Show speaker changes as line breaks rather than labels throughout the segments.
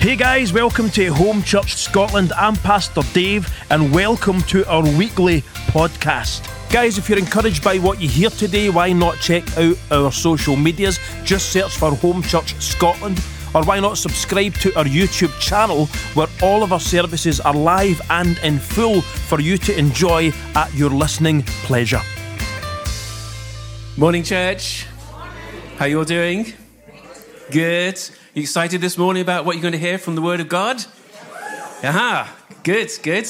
Hey guys, welcome to Home Church Scotland. I'm Pastor Dave, and welcome to our weekly podcast. Guys, if you're encouraged by what you hear today, why not check out our social medias? Just search for Home Church Scotland. Or why not subscribe to our YouTube channel where all of our services are live and in full for you to enjoy at your listening pleasure.
Morning, church. How you all doing? Good. You excited this morning about what you're going to hear from the Word of God? Aha, good, good.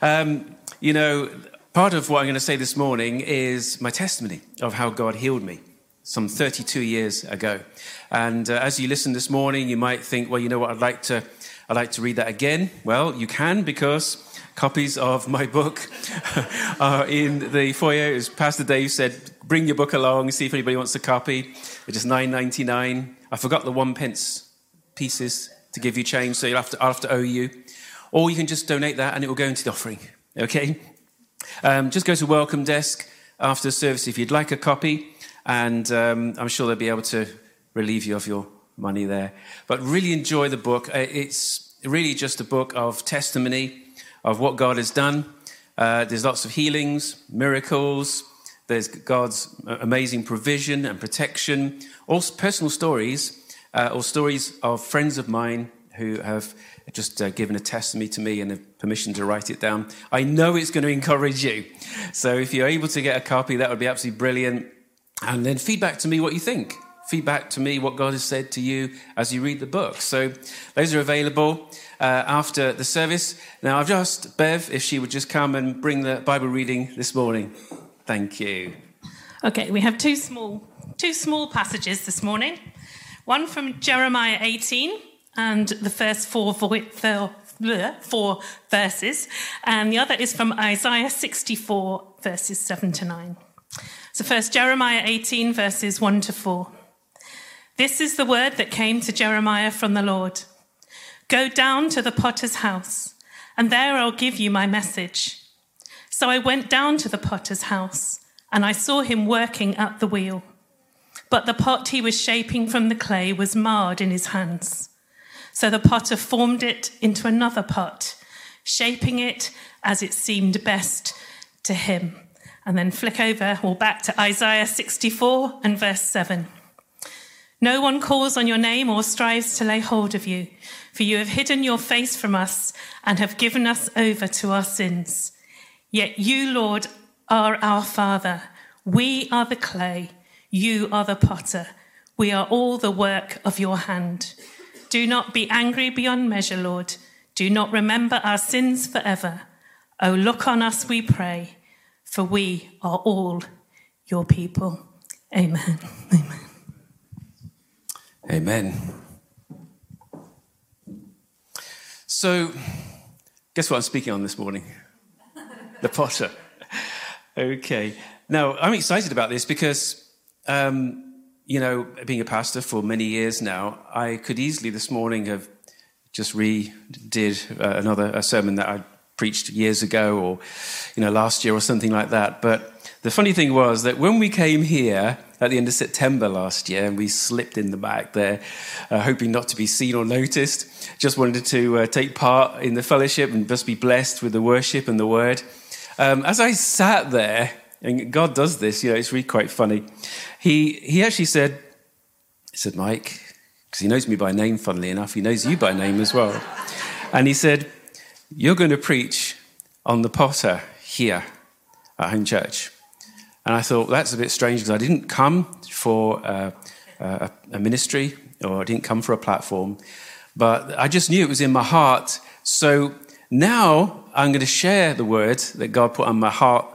Um, you know, part of what I'm going to say this morning is my testimony of how God healed me some 32 years ago. And uh, as you listen this morning, you might think, well, you know what, I'd like to, I'd like to read that again. Well, you can because copies of my book are in the foyer. As Pastor Dave said, bring your book along, see if anybody wants a copy. They're just 9.99. I forgot the one pence pieces to give you change, so you'll have to, I'll have to owe you. Or you can just donate that and it will go into the offering. Okay? Um, just go to welcome desk after the service if you'd like a copy, and um, I'm sure they'll be able to relieve you of your money there. But really enjoy the book. Uh, it's really just a book of testimony of what God has done. Uh, there's lots of healings, miracles, there's God's amazing provision and protection, also personal stories, uh, or stories of friends of mine who have just uh, given a testimony to me and have permission to write it down. I know it's going to encourage you. So if you're able to get a copy, that would be absolutely brilliant. And then feedback to me what you think. Feedback to me what God has said to you as you read the book. So those are available uh, after the service. Now I've asked Bev if she would just come and bring the Bible reading this morning. Thank you.
Okay, we have two small, two small passages this morning. One from Jeremiah 18 and the first four four verses, and the other is from Isaiah 64, verses 7 to 9. So, first, Jeremiah 18, verses 1 to 4. This is the word that came to Jeremiah from the Lord Go down to the potter's house, and there I'll give you my message. So I went down to the potter's house, and I saw him working at the wheel. But the pot he was shaping from the clay was marred in his hands. So the potter formed it into another pot, shaping it as it seemed best to him. And then flick over or back to Isaiah 64 and verse 7. No one calls on your name or strives to lay hold of you, for you have hidden your face from us and have given us over to our sins. Yet you, Lord, are our Father. We are the clay. You are the potter. We are all the work of your hand. Do not be angry beyond measure, Lord. Do not remember our sins forever. Oh, look on us, we pray, for we are all your people. Amen. Amen.
Amen. So, guess what I'm speaking on this morning? The potter. Okay. Now, I'm excited about this because, um, you know, being a pastor for many years now, I could easily this morning have just redid uh, another a sermon that I preached years ago or, you know, last year or something like that. But the funny thing was that when we came here at the end of September last year, and we slipped in the back there, uh, hoping not to be seen or noticed, just wanted to uh, take part in the fellowship and just be blessed with the worship and the word. Um, as I sat there, and God does this, you know, it's really quite funny. He, he actually said, he said, Mike, because he knows me by name, funnily enough, he knows you by name as well. And he said, You're going to preach on the potter here at Home Church. And I thought, that's a bit strange because I didn't come for uh, a, a ministry or I didn't come for a platform, but I just knew it was in my heart. So now I'm going to share the word that God put on my heart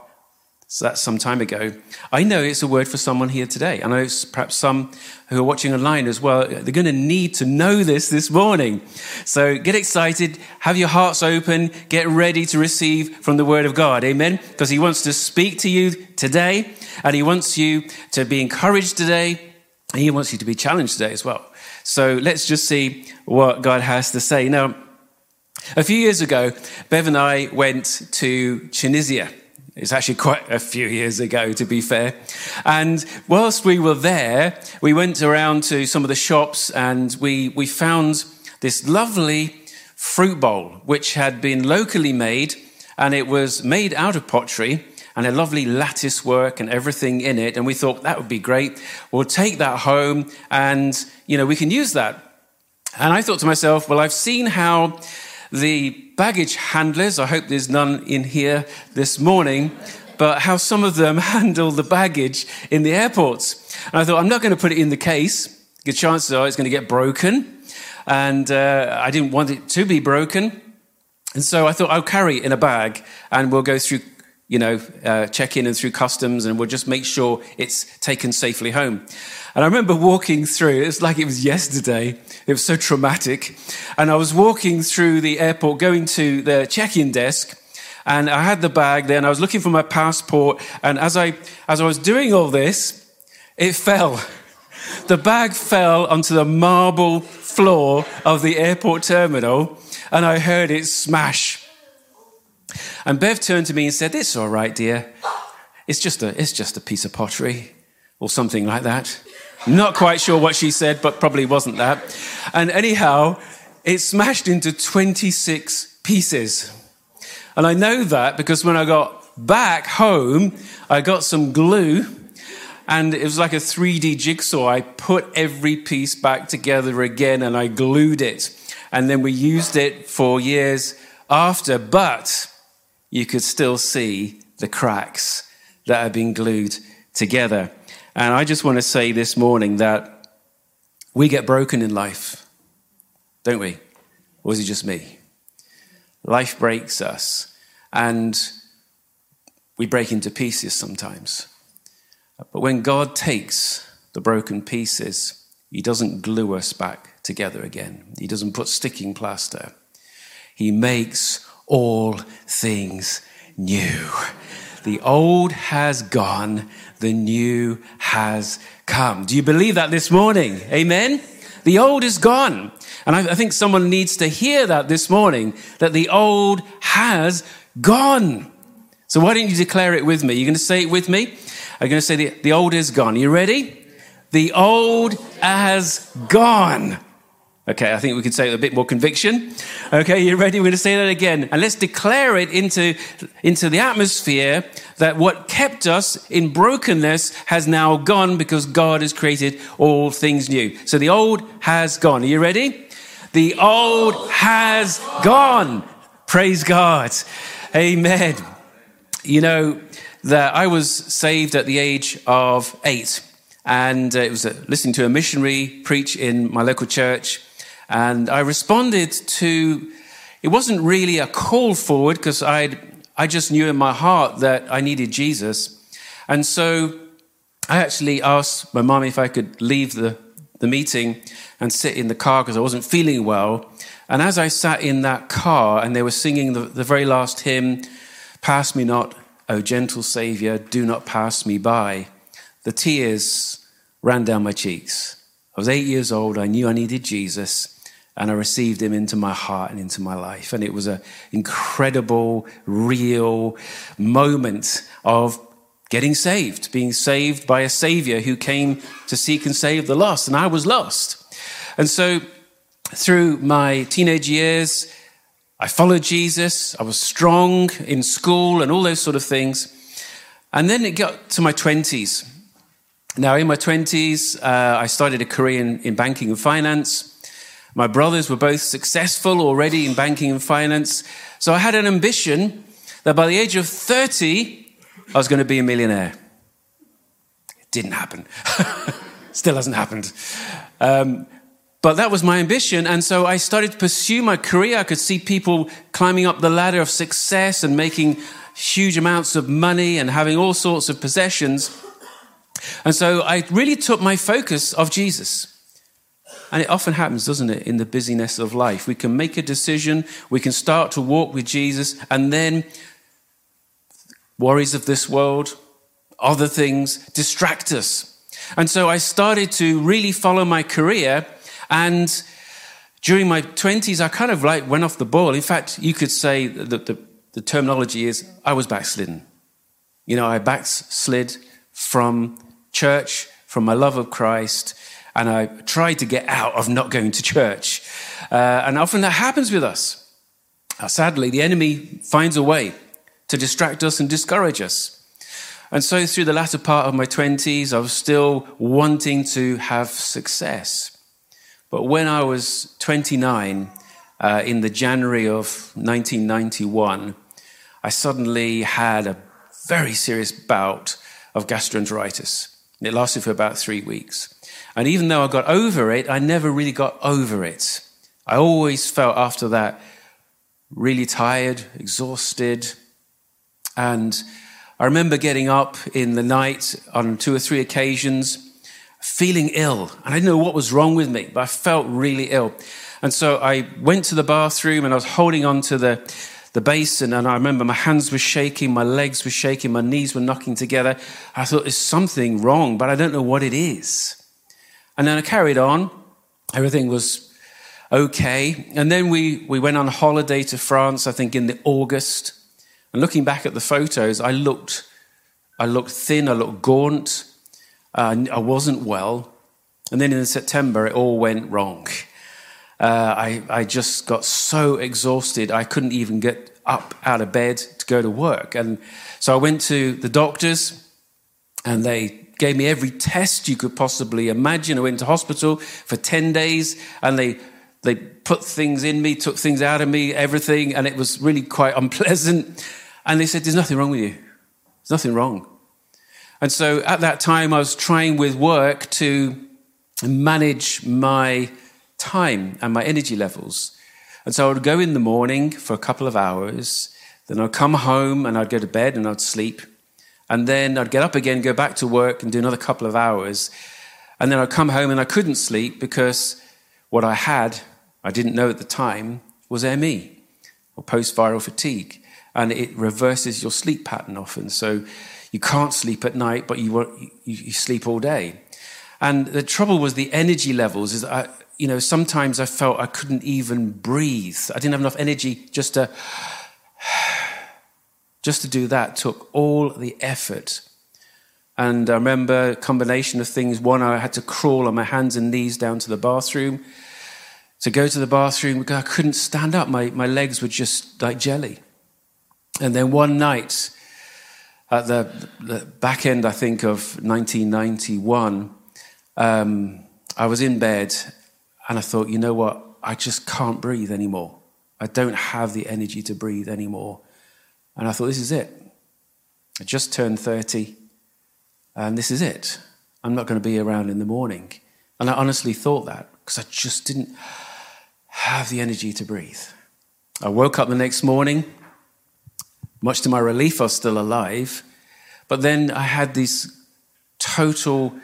that's some time ago. I know it's a word for someone here today. I know it's perhaps some who are watching online as well. They're going to need to know this this morning. So get excited, have your hearts open, get ready to receive from the word of God. Amen. Because he wants to speak to you today and he wants you to be encouraged today and he wants you to be challenged today as well. So let's just see what God has to say. Now, a few years ago, Bev and I went to Tunisia. It's actually quite a few years ago, to be fair. And whilst we were there, we went around to some of the shops and we, we found this lovely fruit bowl, which had been locally made, and it was made out of pottery and a lovely lattice work and everything in it. And we thought that would be great. We'll take that home and, you know, we can use that. And I thought to myself, well, I've seen how the baggage handlers, I hope there's none in here this morning, but how some of them handle the baggage in the airports. And I thought, I'm not going to put it in the case. Good chances are it's going to get broken and uh, I didn't want it to be broken. And so I thought I'll carry it in a bag and we'll go through, you know, uh, check in and through customs and we'll just make sure it's taken safely home. And I remember walking through, it's like it was yesterday. It was so traumatic. And I was walking through the airport, going to the check in desk, and I had the bag there and I was looking for my passport. And as I, as I was doing all this, it fell. The bag fell onto the marble floor of the airport terminal and I heard it smash. And Bev turned to me and said, It's all right, dear. It's just a, it's just a piece of pottery or something like that. Not quite sure what she said, but probably wasn't that. And anyhow, it smashed into 26 pieces. And I know that because when I got back home, I got some glue and it was like a 3D jigsaw. I put every piece back together again and I glued it. And then we used it for years after, but you could still see the cracks that had been glued together. And I just want to say this morning that we get broken in life, don't we? Or is it just me? Life breaks us, and we break into pieces sometimes. But when God takes the broken pieces, He doesn't glue us back together again, He doesn't put sticking plaster. He makes all things new. The old has gone, the new has come. Do you believe that this morning? Amen? The old is gone. And I, think someone needs to hear that this morning that the old has gone. So why don't you declare it with me? You're going to say it with me? I'm going to say the, the old is gone. Are you ready? The old has gone. Okay, I think we could say it with a bit more conviction. Okay, you ready? We're going to say that again. And let's declare it into, into the atmosphere that what kept us in brokenness has now gone because God has created all things new. So the old has gone. Are you ready? The old has gone. Praise God. Amen. You know, that I was saved at the age of eight. And uh, it was listening to a missionary preach in my local church. And I responded to, it wasn't really a call forward because I I just knew in my heart that I needed Jesus. And so I actually asked my mom if I could leave the, the meeting and sit in the car because I wasn't feeling well. And as I sat in that car and they were singing the, the very last hymn, Pass Me Not, O gentle Saviour, do not pass me by, the tears ran down my cheeks. I was eight years old. I knew I needed Jesus and I received him into my heart and into my life. And it was an incredible, real moment of getting saved, being saved by a savior who came to seek and save the lost. And I was lost. And so through my teenage years, I followed Jesus. I was strong in school and all those sort of things. And then it got to my 20s. Now, in my 20s, uh, I started a career in, in banking and finance. My brothers were both successful already in banking and finance. So I had an ambition that by the age of 30, I was going to be a millionaire. It didn't happen. Still hasn't happened. Um, but that was my ambition. And so I started to pursue my career. I could see people climbing up the ladder of success and making huge amounts of money and having all sorts of possessions. And so I really took my focus of Jesus. And it often happens, doesn't it, in the busyness of life? We can make a decision, we can start to walk with Jesus, and then worries of this world, other things distract us. And so I started to really follow my career. And during my 20s, I kind of like went off the ball. In fact, you could say that the, the terminology is I was backslidden. You know, I backslid from church, from my love of Christ, And I tried to get out of not going to church. Uh, and often that happens with us. Uh, sadly, the enemy finds a way to distract us and discourage us. And so, through the latter part of my 20s, I was still wanting to have success. But when I was 29, uh, in the January of 1991, I suddenly had a very serious bout of gastroenteritis. It lasted for about three weeks. And even though I got over it, I never really got over it. I always felt after that really tired, exhausted. And I remember getting up in the night on two or three occasions, feeling ill. And I didn't know what was wrong with me, but I felt really ill. And so I went to the bathroom and I was holding on to the, the basin. And I remember my hands were shaking, my legs were shaking, my knees were knocking together. I thought, there's something wrong, but I don't know what it is. And then I carried on. Everything was okay. And then we, we went on holiday to France, I think in the August. And looking back at the photos, I looked, I looked thin, I looked gaunt, I wasn't well. And then in September, it all went wrong. Uh, I, I just got so exhausted, I couldn't even get up out of bed to go to work. And so I went to the doctors, and they gave me every test you could possibly imagine. I went to hospital for 10 days, and they they put things in me, took things out of me, everything, and it was really quite unpleasant. And they said, There's nothing wrong with you. There's nothing wrong. And so at that time, I was trying with work to manage my time and my energy levels. And so I would go in the morning for a couple of hours, then I'd come home and I'd go to bed and I'd sleep. And then I'd get up again, go back to work and do another couple of hours. And then I'd come home and I couldn't sleep because what I had I didn't know at the time was ME, or post viral fatigue. And it reverses your sleep pattern often. So you can't sleep at night, but you, you, sleep all day. And the trouble was the energy levels is I, you know, sometimes I felt I couldn't even breathe. I didn't have enough energy just to, just to do that took all the effort. And I remember a combination of things. One, I had to crawl on my hands and knees down to the bathroom to go to the bathroom. because I couldn't stand up. My, my legs were just like jelly. And then one night, at the, the back end, I think, of 1991, um, I was in bed and I thought, you know what? I just can't breathe anymore. I don't have the energy to breathe anymore. And I thought, this is it. I just turned 30, and this is it. I'm not going to be around in the morning. And I honestly thought that because I just didn't have the energy to breathe. I woke up the next morning. Much to my relief, I was still alive. But then I had these total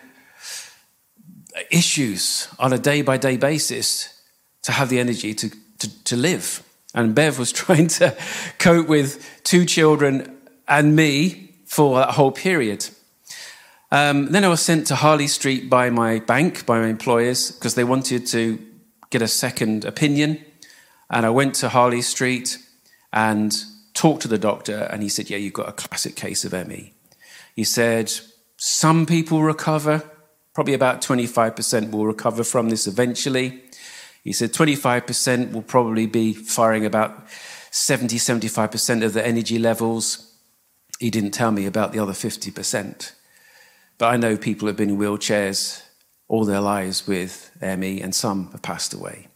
issues on a day by day basis to have the energy to, to, to live. And Bev was trying to cope with two children and me for that whole period. Um, then I was sent to Harley Street by my bank, by my employers, because they wanted to get a second opinion. And I went to Harley Street and talked to the doctor, and he said, Yeah, you've got a classic case of ME. He said, Some people recover, probably about 25% will recover from this eventually. He said 25% will probably be firing about 70, 75% of the energy levels. He didn't tell me about the other 50%. But I know people have been in wheelchairs all their lives with ME, and some have passed away.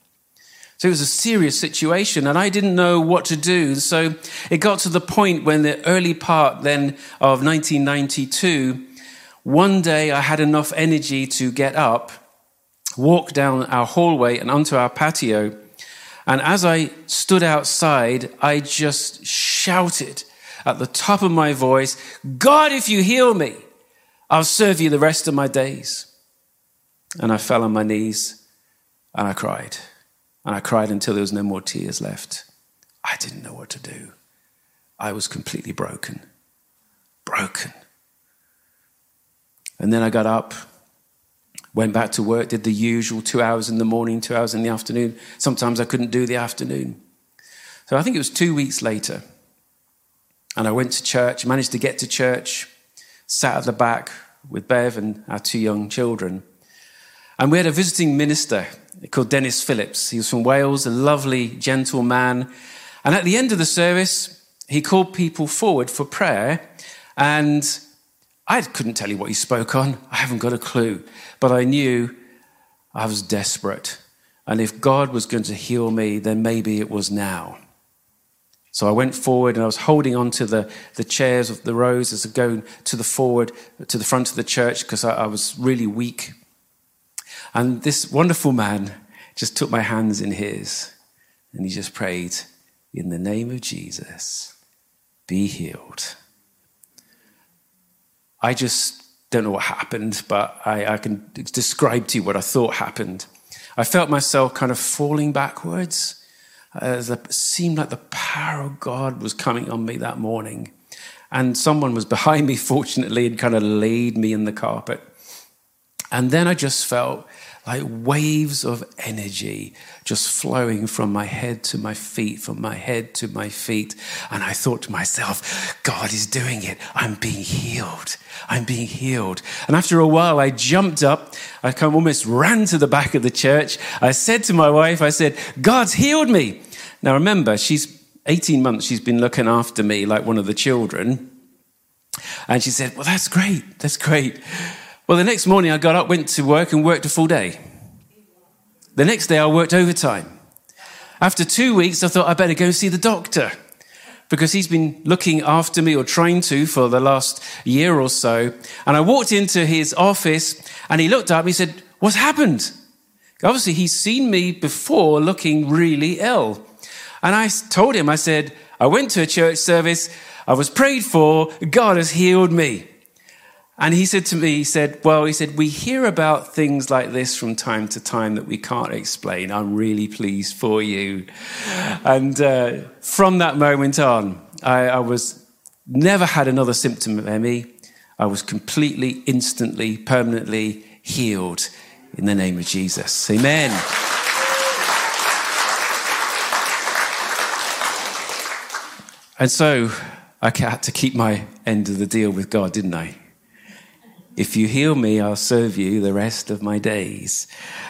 So it was a serious situation, and I didn't know what to do. So it got to the point when the early part then of 1992, one day I had enough energy to get up, walk down our hallway and onto our patio. And as I stood outside, I just shouted at the top of my voice, God, if you heal me, I'll serve you the rest of my days. And I fell on my knees and I cried. And I cried until there was no more tears left. I didn't know what to do. I was completely broken. Broken. And then I got up, went back to work, did the usual two hours in the morning, two hours in the afternoon. Sometimes I couldn't do the afternoon. So I think it was two weeks later. And I went to church, managed to get to church, sat at the back with Bev and our two young children. And we had a visiting minister called Dennis Phillips. He was from Wales, a lovely, gentle man. And at the end of the service, he called people forward for prayer. And I couldn't tell you what he spoke on. I haven't got a clue. But I knew I was desperate. And if God was going to heal me, then maybe it was now. So I went forward and I was holding on to the, the chairs of the rows as I go to the forward, to the front of the church, because I, I was really weak. And this wonderful man just took my hands in his and he just prayed, In the name of Jesus, be healed. I just don't know what happened, but I, I can describe to you what I thought happened. I felt myself kind of falling backwards as it seemed like the power of God was coming on me that morning. And someone was behind me, fortunately, and kind of laid me in the carpet. And then I just felt like waves of energy just flowing from my head to my feet, from my head to my feet. And I thought to myself, God is doing it. I'm being healed. I'm being healed. And after a while, I jumped up. I kind of almost ran to the back of the church. I said to my wife, I said, God's healed me. Now remember, she's 18 months, she's been looking after me like one of the children. And she said, Well, that's great. That's great. Well, the next morning I got up, went to work, and worked a full day. The next day I worked overtime. After two weeks, I thought I'd better go see the doctor because he's been looking after me or trying to for the last year or so. And I walked into his office and he looked up and he said, What's happened? Obviously, he's seen me before looking really ill. And I told him, I said, I went to a church service, I was prayed for, God has healed me. And he said to me, he said, Well, he said, we hear about things like this from time to time that we can't explain. I'm really pleased for you. And uh, from that moment on, I, I, was never had another symptom of ME. I was completely, instantly, permanently healed in the name of Jesus. Amen. And so I had to keep my end of the deal with God, didn't I? If you heal me, I'll serve you the rest of my days.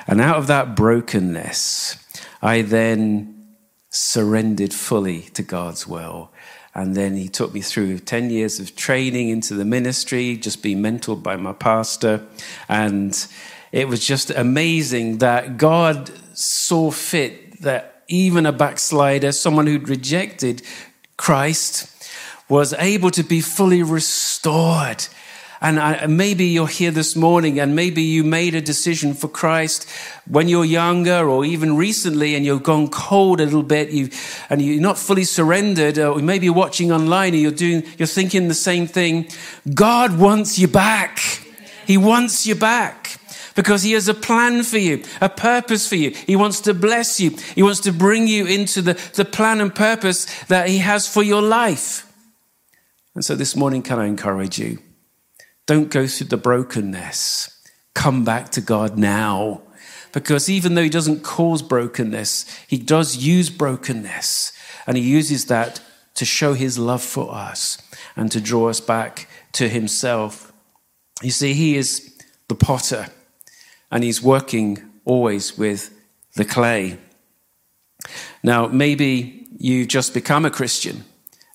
And out of that brokenness, I then surrendered fully to God's will. And then he took me through 10 years of training into the ministry, just being mentored by my pastor. And it was just amazing that God saw fit that even a backslider, someone who'd rejected Christ, was able to be fully restored and I, maybe you're here this morning and maybe you made a decision for Christ when you're younger or even recently and you've gone cold a little bit you, and you're not fully surrendered or maybe you're watching online and you're doing, you're thinking the same thing. God wants you back. He wants you back because he has a plan for you, a purpose for you. He wants to bless you. He wants to bring you into the, the plan and purpose that he has for your life. And so this morning, can I encourage you? Don't go through the brokenness. Come back to God now. Because even though He doesn't cause brokenness, He does use brokenness. And He uses that to show His love for us and to draw us back to Himself. You see, He is the potter and He's working always with the clay. Now, maybe you've just become a Christian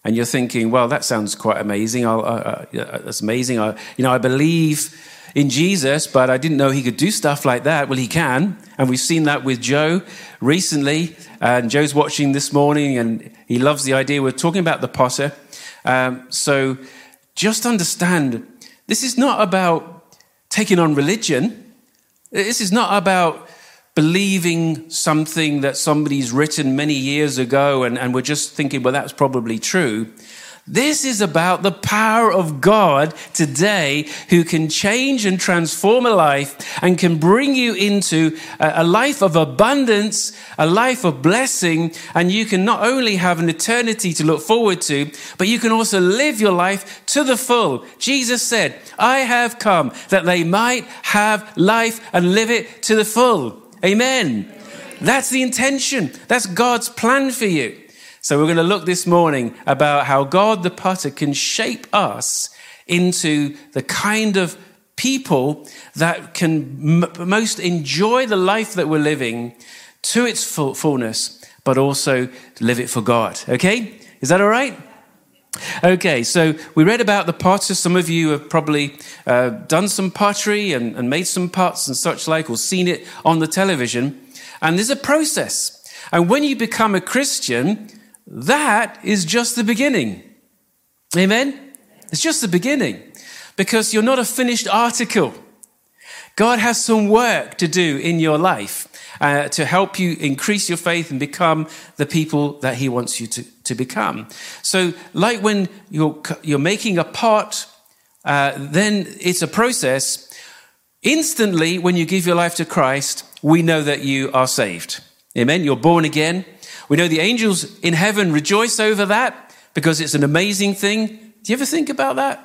and you're thinking, well, that sounds quite amazing. Uh, uh, that's amazing. I, you know, I believe in Jesus, but I didn't know he could do stuff like that. Well, he can. And we've seen that with Joe recently. And Joe's watching this morning and he loves the idea. We're talking about the potter. Um, so just understand this is not about taking on religion. This is not about believing something that somebody's written many years ago and, and we're just thinking, well, that's probably true. This is about the power of God today who can change and transform a life and can bring you into a, life of abundance, a life of blessing. And you can not only have an eternity to look forward to, but you can also live your life to the full. Jesus said, I have come that they might have life and live it to the full. Amen. That's the intention. That's God's plan for you. So we're going to look this morning about how God the potter can shape us into the kind of people that can m- most enjoy the life that we're living to its full- fullness, but also live it for God. Okay? Is that all right? Okay, so we read about the potter. Some of you have probably uh, done some pottery and, and made some pots and such like, or seen it on the television. And there's a process. And when you become a Christian, that is just the beginning. Amen? It's just the beginning because you're not a finished article. God has some work to do in your life uh, to help you increase your faith and become the people that He wants you to, to become. So, like when you're, you're making a pot, uh, then it's a process. Instantly, when you give your life to Christ, we know that you are saved. Amen. You're born again. We know the angels in heaven rejoice over that because it's an amazing thing. Do you ever think about that?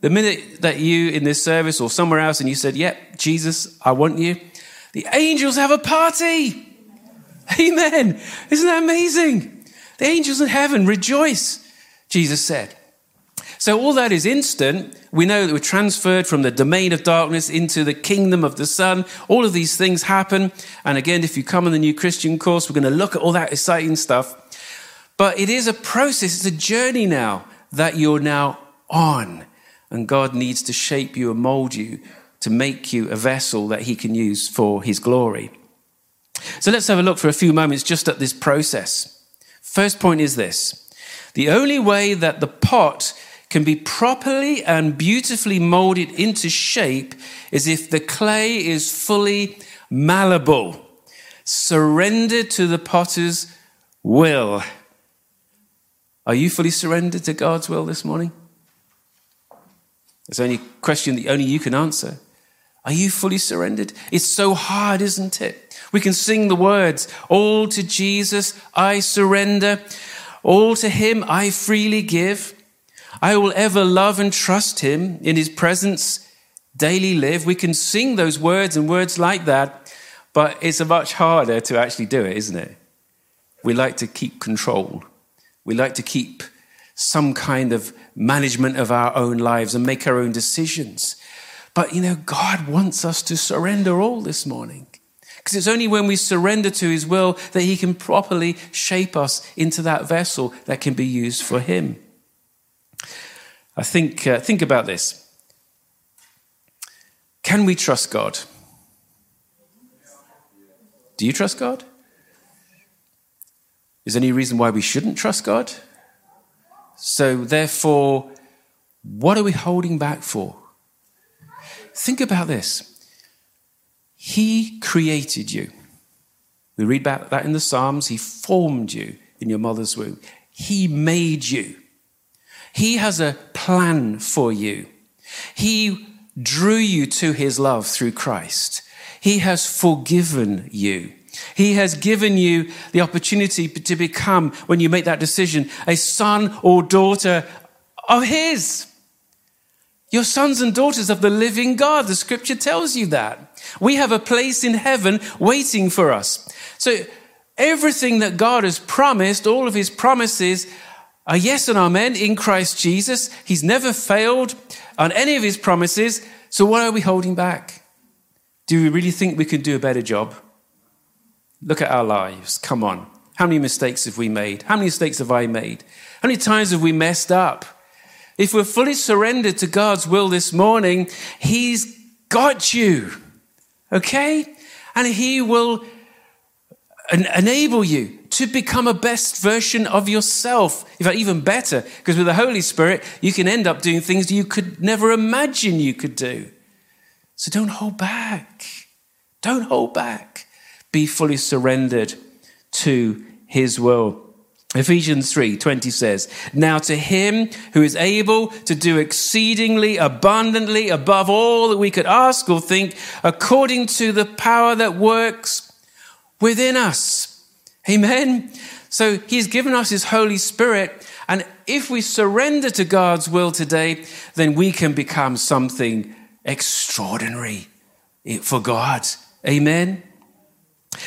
The minute that you in this service or somewhere else and you said, Yep, yeah, Jesus, I want you, the angels have a party. Amen. Isn't that amazing? The angels in heaven rejoice, Jesus said. So all that is instant. We know that we're transferred from the domain of darkness into the kingdom of the Son. All of these things happen. And again, if you come on the new Christian course, we're going to look at all that exciting stuff. But it is a process, it's a journey now that you're now on. And God needs to shape you and mold you to make you a vessel that He can use for His glory. So let's have a look for a few moments just at this process. First point is this the only way that the pot can be properly and beautifully molded into shape is if the clay is fully malleable, surrendered to the potter's will. Are you fully surrendered to God's will this morning? It's only a question that only you can answer. Are you fully surrendered? It's so hard, isn't it? We can sing the words, All to Jesus I surrender, all to Him I freely give. I will ever love and trust him in his presence, daily live. We can sing those words and words like that, but it's much harder to actually do it, isn't it? We like to keep control. We like to keep some kind of management of our own lives and make our own decisions. But you know, God wants us to surrender all this morning. Because it's only when we surrender to His will that He can properly shape us into that vessel that can be used for Him. I think, uh, think about this. Can we trust God? Do you trust God? Is there any reason why we shouldn't trust God? So, therefore, what are we holding back for? Think about this. He created you. We read about that in the Psalms. He formed you in your mother's womb. He made you. He has a plan for you. He drew you to his love through Christ. He has forgiven you. He has given you the opportunity to become, when you make that decision, a son or daughter of his. Your sons and daughters of the living God. The scripture tells you that. We have a place in heaven waiting for us. So everything that God has promised, all of his promises a yes and amen in Christ Jesus. He's never failed on any of his promises. So why are we holding back? Do we really think we can do a better job? Look at our lives. Come on. How many mistakes have we made? How many mistakes have I made? How many times have we messed up? If we're fully surrendered to God's will this morning, He's got you. Okay? And He will enable you to become a best version of yourself. In fact, even better, because with the Holy Spirit, you can end up doing things you could never imagine you could do. So don't hold back. Don't hold back. Be fully surrendered to His will. Ephesians 3 20 says, Now to him who is able to do exceedingly abundantly above all that we could ask or think, according to the power that works within us. Amen. So he's given us his Holy Spirit. And if we surrender to God's will today, then we can become something extraordinary for God. Amen.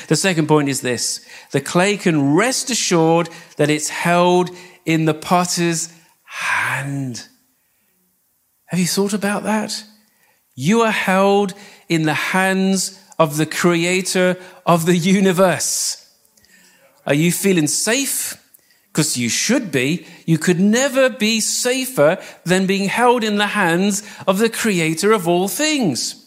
The second point is this the clay can rest assured that it's held in the potter's hand. Have you thought about that? You are held in the hands of the creator of the universe. Are you feeling safe? Because you should be. You could never be safer than being held in the hands of the creator of all things.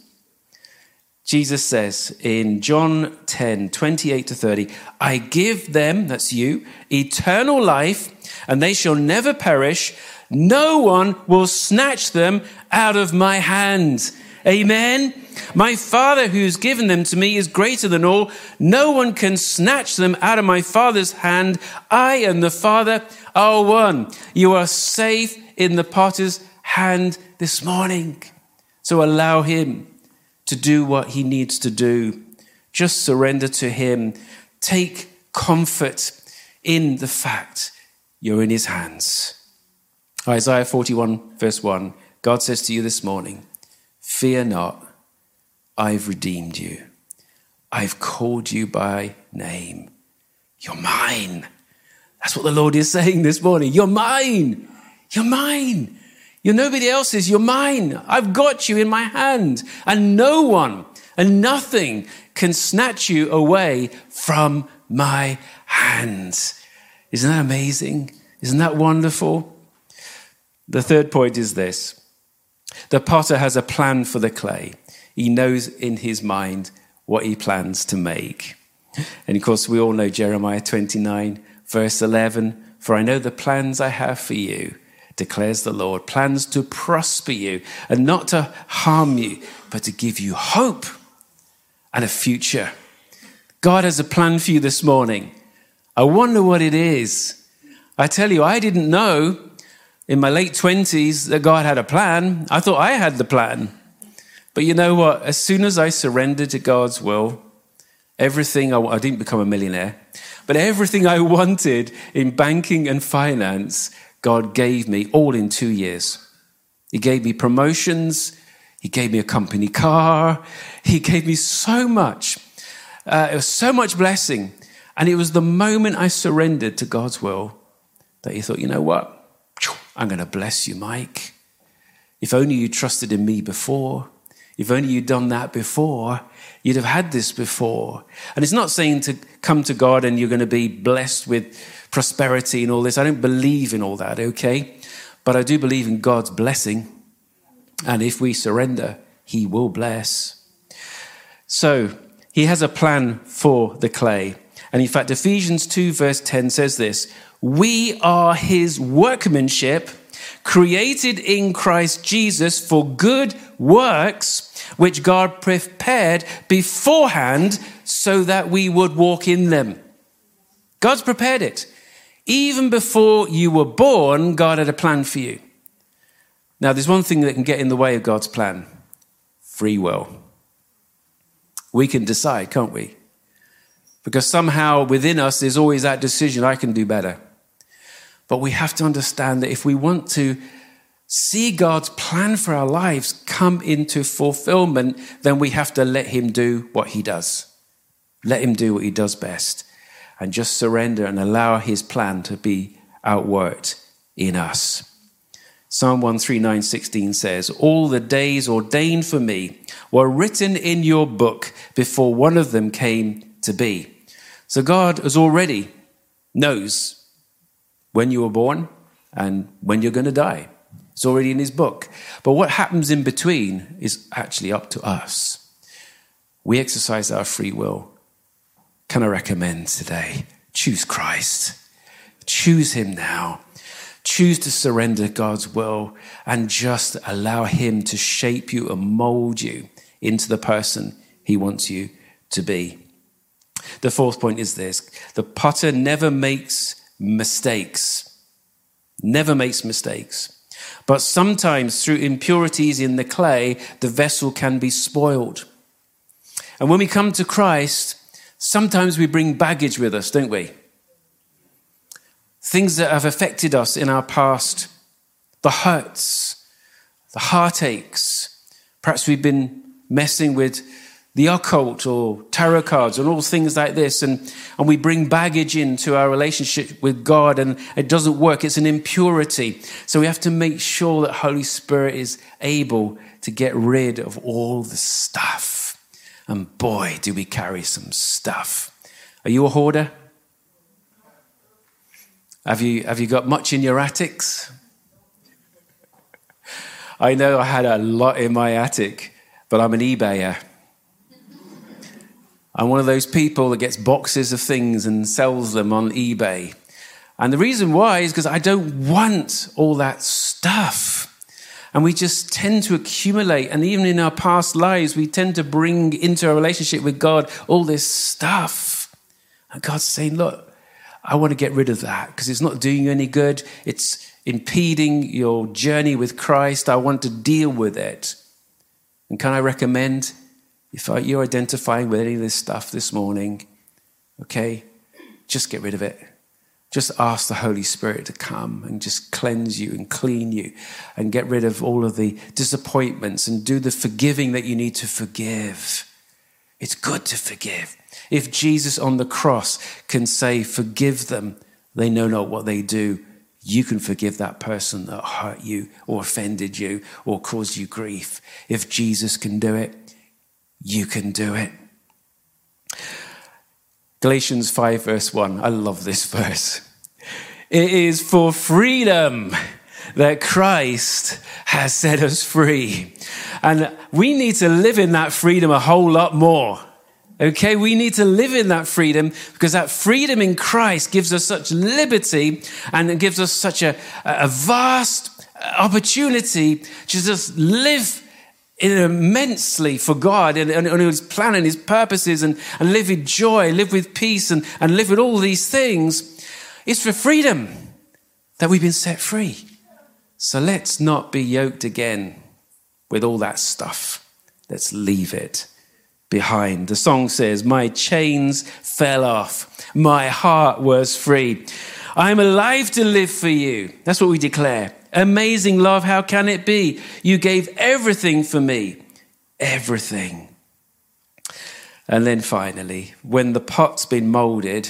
Jesus says in John 10, 28 to 30, I give them, that's you, eternal life, and they shall never perish. No one will snatch them out of my hand. Amen. My Father who's given them to me is greater than all. No one can snatch them out of my Father's hand. I and the Father are one. You are safe in the potter's hand this morning. So allow him to do what he needs to do. Just surrender to him. Take comfort in the fact you're in his hands. Isaiah 41, verse 1 God says to you this morning, Fear not, I've redeemed you. I've called you by name. You're mine. That's what the Lord is saying this morning. You're mine. You're mine. You're nobody else's. You're mine. I've got you in my hand. And no one and nothing can snatch you away from my hands. Isn't that amazing? Isn't that wonderful? The third point is this the potter has a plan for the clay, he knows in his mind what he plans to make. And of course, we all know Jeremiah 29, verse 11 For I know the plans I have for you declares the Lord, plans to prosper you and not to harm you, but to give you hope and a future. God has a plan for you this morning. I wonder what it is. I tell you, I didn't know in my late 20s that God had a plan. I thought I had the plan. But you know what? As soon as I surrendered to God's will, everything I, I didn't become a millionaire, but everything I wanted in banking and finance God gave me all in two years. He gave me promotions. He gave me a company car. He gave me so much. Uh, it was so much blessing. And it was the moment I surrendered to God's will that he thought, you know what? I'm going to bless you, Mike. If only you trusted in me before. If only you'd done that before, you'd have had this before. And it's not saying to come to God and you're going to be blessed with prosperity and all this. I don't believe in all that, okay? But I do believe in God's blessing. And if we surrender, He will bless. So, He has a plan for the clay. And in fact, Ephesians 2, verse 10 says this We are His workmanship, created in Christ Jesus for good works, which God prepared beforehand so that we would walk in them. God's prepared it. Even before you were born, God had a plan for you. Now, there's one thing that can get in the way of God's plan free will. We can decide, can't we? Because somehow within us, there's always that decision I can do better. But we have to understand that if we want to see God's plan for our lives come into fulfillment, then we have to let Him do what He does. Let Him do what He does best and just surrender and allow his plan to be outworked in us. Psalm 139:16 says, "All the days ordained for me were written in your book before one of them came to be." So God has already knows when you were born and when you're going to die. It's already in his book. But what happens in between is actually up to us. We exercise our free will can I recommend today? Choose Christ. Choose Him now. Choose to surrender God's will and just allow Him to shape you and mold you into the person He wants you to be. The fourth point is this the potter never makes mistakes. Never makes mistakes. But sometimes through impurities in the clay, the vessel can be spoiled. And when we come to Christ, Sometimes we bring baggage with us, don't we? Things that have affected us in our past, the hurts, the heartaches. Perhaps we've been messing with the occult or tarot cards and all things like this. And, and we bring baggage into our relationship with God and it doesn't work. It's an impurity. So we have to make sure that Holy Spirit is able to get rid of all the stuff. And boy, do we carry some stuff. Are you a hoarder? Have you, have you got much in your attics? I know I had a lot in my attic, but I'm an eBayer. I'm one of those people that gets boxes of things and sells them on eBay. And the reason why is because I don't want all that stuff. And we just tend to accumulate. And even in our past lives, we tend to bring into our relationship with God all this stuff. And God's saying, Look, I want to get rid of that because it's not doing you any good. It's impeding your journey with Christ. I want to deal with it. And can I recommend if you're identifying with any of this stuff this morning, okay, just get rid of it. Just ask the Holy Spirit to come and just cleanse you and clean you and get rid of all of the disappointments and do the forgiving that you need to forgive. It's good to forgive. If Jesus on the cross can say, Forgive them, they know not what they do, you can forgive that person that hurt you or offended you or caused you grief. If Jesus can do it, you can do it. Galatians 5, verse 1. I love this verse. It is for freedom that Christ has set us free. And we need to live in that freedom a whole lot more. Okay, we need to live in that freedom because that freedom in Christ gives us such liberty and it gives us such a, a vast opportunity to just live immensely for God and, and, and his plan and his purposes and, and live with joy, live with peace and, and live with all these things. It's for freedom that we've been set free. So let's not be yoked again with all that stuff. Let's leave it behind. The song says, My chains fell off, my heart was free. I'm alive to live for you. That's what we declare. Amazing love, how can it be? You gave everything for me. Everything. And then finally, when the pot's been molded,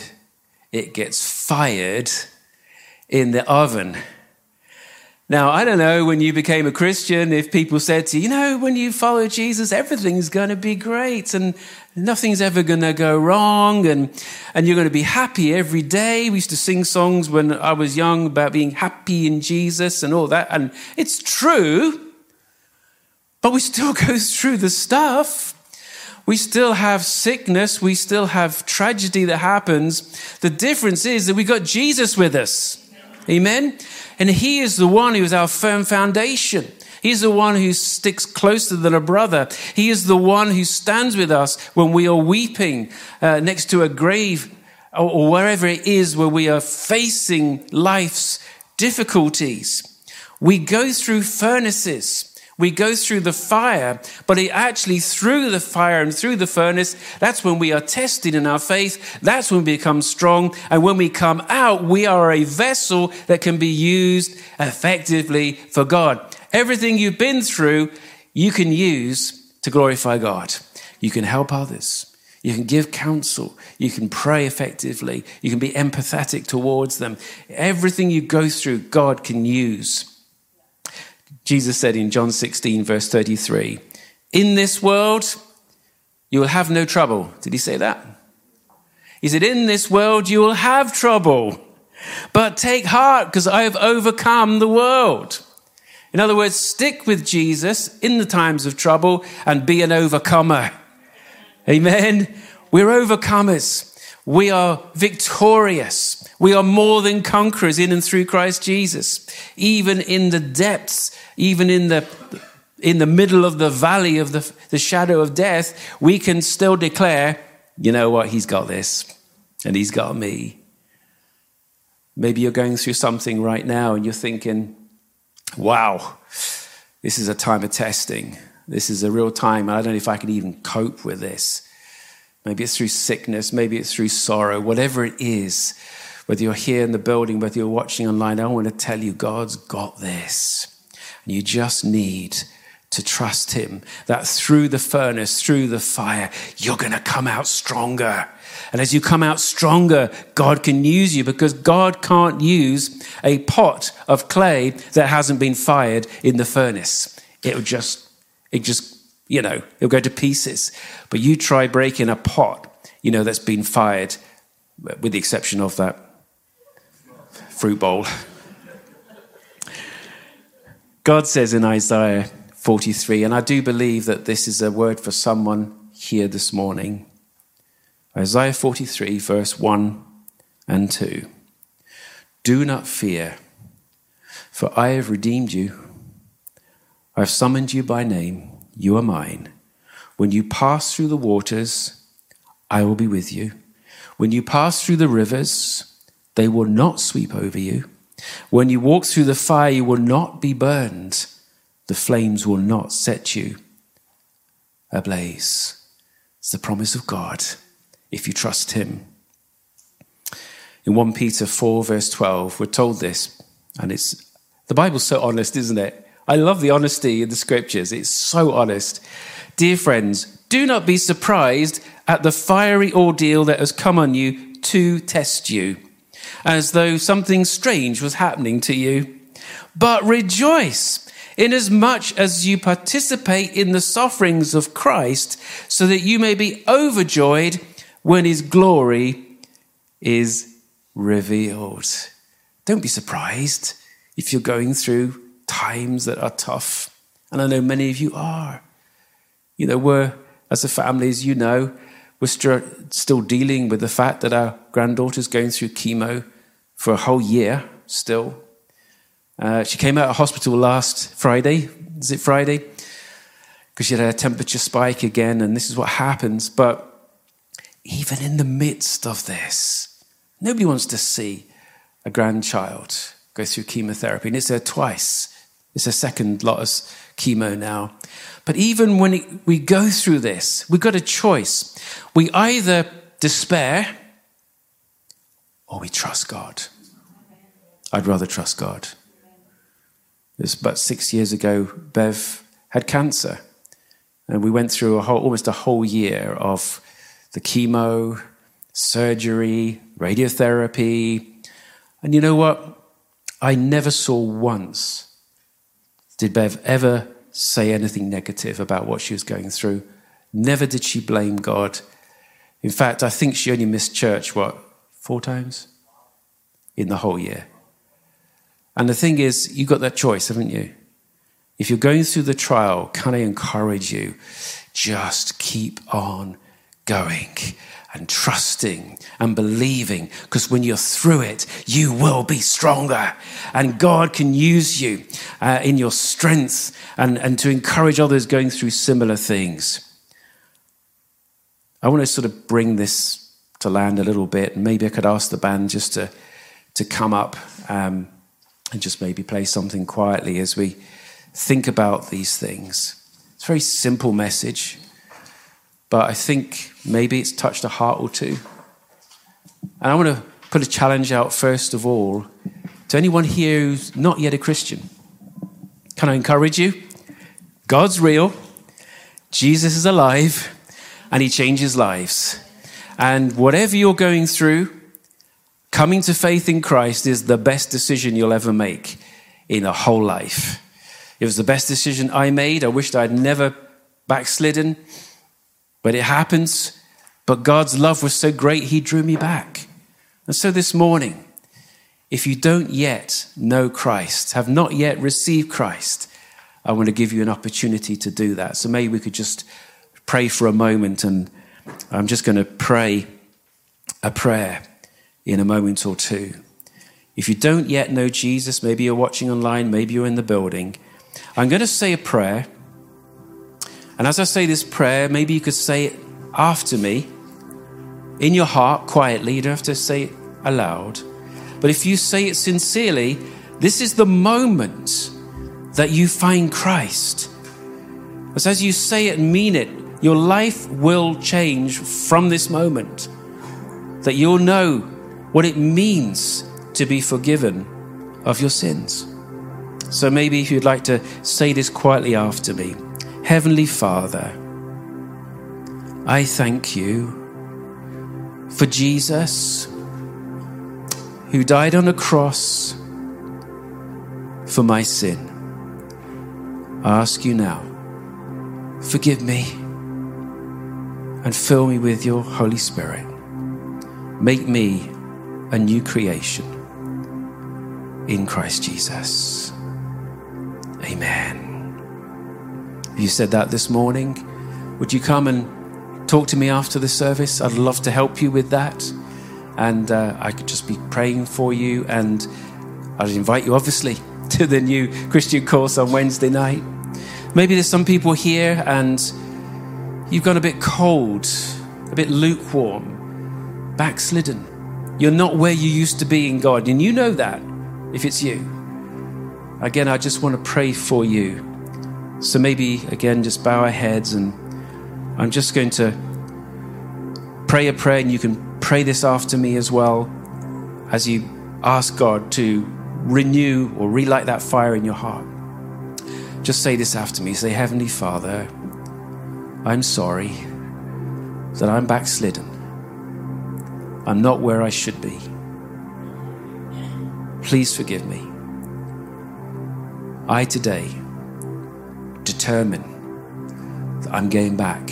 it gets fired in the oven. Now, I don't know when you became a Christian if people said to you, you know, when you follow Jesus, everything's going to be great and nothing's ever going to go wrong and, and you're going to be happy every day. We used to sing songs when I was young about being happy in Jesus and all that. And it's true, but we still go through the stuff. We still have sickness. We still have tragedy that happens. The difference is that we got Jesus with us. Amen. And He is the one who is our firm foundation. He's the one who sticks closer than a brother. He is the one who stands with us when we are weeping uh, next to a grave or, or wherever it is where we are facing life's difficulties. We go through furnaces. We go through the fire, but it actually through the fire and through the furnace, that's when we are tested in our faith. That's when we become strong. And when we come out, we are a vessel that can be used effectively for God. Everything you've been through, you can use to glorify God. You can help others. You can give counsel. You can pray effectively. You can be empathetic towards them. Everything you go through, God can use. Jesus said in John 16, verse 33, In this world, you will have no trouble. Did he say that? He said, In this world, you will have trouble, but take heart because I have overcome the world. In other words, stick with Jesus in the times of trouble and be an overcomer. Amen. We're overcomers. We are victorious. We are more than conquerors in and through Christ Jesus. Even in the depths even in the in the middle of the valley of the, the shadow of death, we can still declare, you know what, he's got this and he's got me. Maybe you're going through something right now and you're thinking, wow, this is a time of testing. This is a real time. I don't know if I can even cope with this. Maybe it's through sickness, maybe it's through sorrow, whatever it is. Whether you're here in the building, whether you're watching online, I want to tell you God's got this. And you just need to trust Him, that through the furnace, through the fire, you're going to come out stronger. And as you come out stronger, God can use you because God can't use a pot of clay that hasn't been fired in the furnace. It'll just, it just, you know, it'll go to pieces. But you try breaking a pot, you know, that's been fired, with the exception of that fruit bowl. God says in Isaiah 43, and I do believe that this is a word for someone here this morning. Isaiah 43, verse 1 and 2. Do not fear, for I have redeemed you. I have summoned you by name. You are mine. When you pass through the waters, I will be with you. When you pass through the rivers, they will not sweep over you. When you walk through the fire, you will not be burned. The flames will not set you ablaze. It's the promise of God if you trust Him. In 1 Peter 4, verse 12, we're told this, and it's the Bible's so honest, isn't it? I love the honesty in the scriptures. It's so honest. Dear friends, do not be surprised at the fiery ordeal that has come on you to test you, as though something strange was happening to you. But rejoice inasmuch as you participate in the sufferings of Christ, so that you may be overjoyed when his glory is revealed. Don't be surprised if you're going through times that are tough. And I know many of you are. You know, we're, as a family, as you know, we're st- still dealing with the fact that our granddaughter's going through chemo for a whole year still. Uh, she came out of hospital last Friday. Is it Friday? Because she had a temperature spike again, and this is what happens. But even in the midst of this, nobody wants to see a grandchild go through chemotherapy. And it's her twice. It's her second lot of chemo now. But even when we go through this, we've got a choice. We either despair or we trust God. I'd rather trust God. Was about six years ago, Bev had cancer. And we went through a whole, almost a whole year of the chemo, surgery, radiotherapy. And you know what? I never saw once did Bev ever say anything negative about what she was going through. Never did she blame God. In fact, I think she only missed church, what, four times? In the whole year. And the thing is, you've got that choice, haven't you? If you're going through the trial, can I encourage you? Just keep on going and trusting and believing because when you're through it, you will be stronger. And God can use you uh, in your strength and, and to encourage others going through similar things. I want to sort of bring this to land a little bit. And maybe I could ask the band just to, to come up um, and just maybe play something quietly as we think about these things. It's a very simple message but I think maybe it's touched a heart or two. And I want to put a challenge out first of all to anyone here who's not yet a Christian. Can I encourage you? God's real, Jesus is alive, and He changes lives. And whatever you're going through, coming to faith in Christ is the best decision you'll ever make in a whole life. It was the best decision I made. I wished I'd never backslidden. But it happens. But God's love was so great, He drew me back. And so this morning, if you don't yet know Christ, have not yet received Christ, I want to give you an opportunity to do that. So maybe we could just pray for a moment, and I'm just going to pray a prayer in a moment or two. If you don't yet know Jesus, maybe you're watching online, maybe you're in the building, I'm going to say a prayer. And as I say this prayer, maybe you could say it after me in your heart quietly. You don't have to say it aloud. But if you say it sincerely, this is the moment that you find Christ. As as you say it and mean it, your life will change from this moment. That you'll know what it means to be forgiven of your sins. So maybe if you'd like to say this quietly after me Heavenly Father, I thank you for Jesus who died on a cross for my sin. I ask you now, forgive me and fill me with your Holy Spirit. Make me a new creation in Christ Jesus. Amen. You said that this morning. Would you come and talk to me after the service? I'd love to help you with that. And uh, I could just be praying for you. And I'd invite you, obviously, to the new Christian course on Wednesday night. Maybe there's some people here and you've gone a bit cold, a bit lukewarm, backslidden. You're not where you used to be in God, and you know that if it's you. Again, I just want to pray for you. So maybe, again, just bow our heads, and I'm just going to pray a prayer, and you can pray this after me as well as you ask God to renew or relight that fire in your heart. Just say this after me. Say, Heavenly Father, I'm sorry that I'm backslidden. I'm not where I should be. Please forgive me. I today determine that I'm going back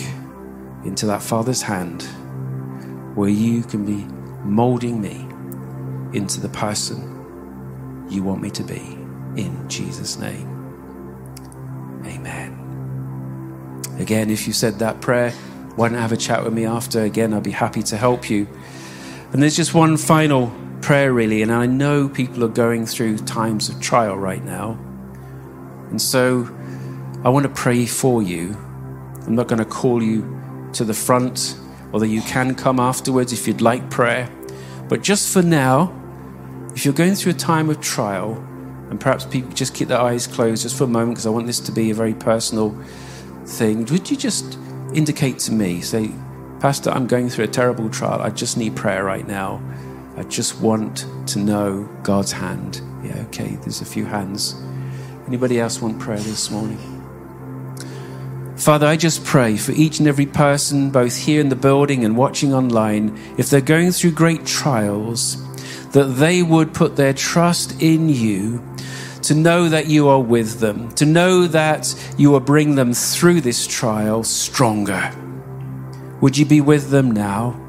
into that Father's hand where you can be molding me into the person you want me to be. In Jesus' name. Amen. Again, if you said that prayer, why don't have a chat with me after? Again, I'll be happy to help you. And there's just one final prayer, really, and I know people are going through times of trial right now. And so I want to pray for you. I'm not going to call you to the front, although you can come afterwards if you'd like prayer. But just for now, if you're going through a time of trial, and perhaps people just keep their eyes closed just for a moment because I want this to be a very personal thing, would you just indicate to me, say, Pastor, I'm going through a terrible trial. I just need prayer right now. I just want to know God's hand. Yeah, okay, there's a few hands. Anybody else want prayer this morning? Father, I just pray for each and every person, both here in the building and watching online, if they're going through great trials, that they would put their trust in you to know that you are with them, to know that you will bring them through this trial stronger. Would you be with them now?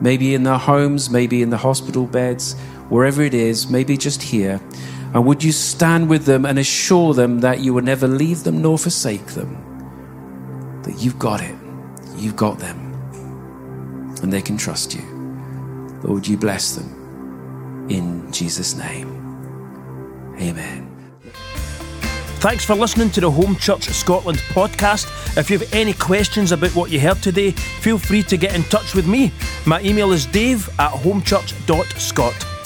Maybe in their homes, maybe in the hospital beds, wherever it is, maybe just here. And would you stand with them and assure them that you will never leave them nor forsake them? That you've got it, you've got them, and they can trust you. Lord, you bless them in Jesus' name. Amen.
Thanks for listening to the Home Church Scotland podcast. If you have any questions about what you heard today, feel free to get in touch with me. My email is dave at homechurch.scot.